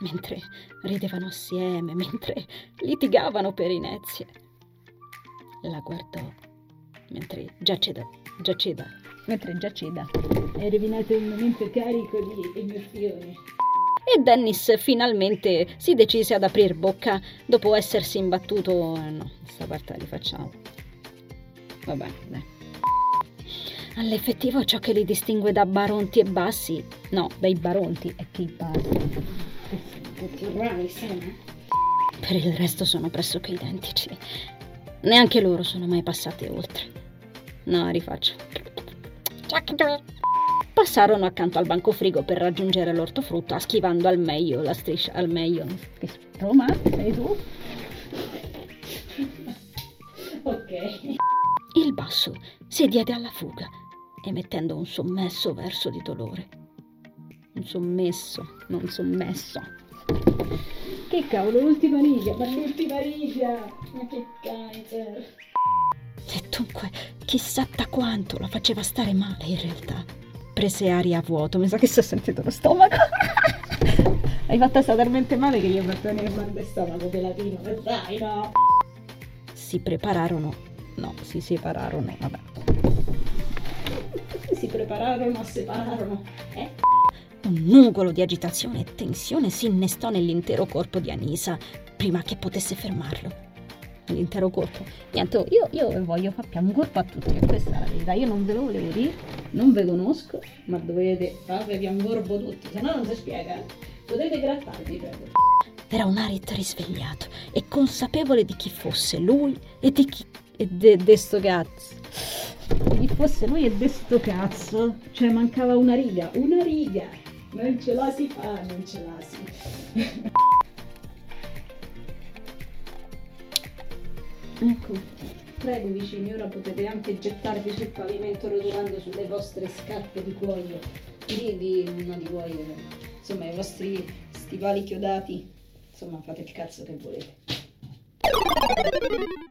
mentre ridevano assieme, mentre litigavano per inezie. La guardò mentre giaceda, giaceda, mentre giaceda e rovinate un momento carico di emozioni. E Dennis finalmente si decise ad aprir bocca dopo essersi imbattuto. No, questa parte la rifacciamo. Vabbè, dai. All'effettivo ciò che li distingue da baronti e bassi, no, dai baronti è che i bassi. Per il resto sono pressoché identici. Neanche loro sono mai passati oltre. No, rifaccio. Passarono accanto al banco frigo per raggiungere l'ortofrutta, schivando al meglio la striscia. Al meglio. Roma, sei tu? ok. Il basso si diede alla fuga, emettendo un sommesso verso di dolore. Un sommesso, non sommesso. Che cavolo, l'ultima riga, ma l'ultima riga! Ma che cazzo! E dunque, chissà da quanto la faceva stare male in realtà. Prese aria a vuoto, mi sa che sto sentendo lo stomaco. Hai fatto stare talmente male che gli ho fatto venire mal di stomaco pelatino, dai no! Si prepararono, no, si separarono, vabbè. Si prepararono, separarono, eh? Un nugolo di agitazione e tensione si innestò nell'intero corpo di Anisa prima che potesse fermarlo. L'intero corpo. Niente, io, io voglio far un corpo a tutti, questa è la verità. Io non ve lo volevo dire, non ve conosco, ma dovete farvi un corpo tutti, se no non si spiega. eh. Potete grattarvi, prego. Era un Arit risvegliato e consapevole di chi fosse lui e di chi... e de, de sto cazzo. Chi fosse lui e de sto cazzo. Cioè mancava una riga, una riga. Non ce la si fa, non ce la si. ecco, prego vicini, ora potete anche gettarvi sul pavimento rotolando sulle vostre scarpe di cuoio. Di, di, no, di cuoio, insomma, i vostri stivali chiodati. Insomma, fate il cazzo che volete.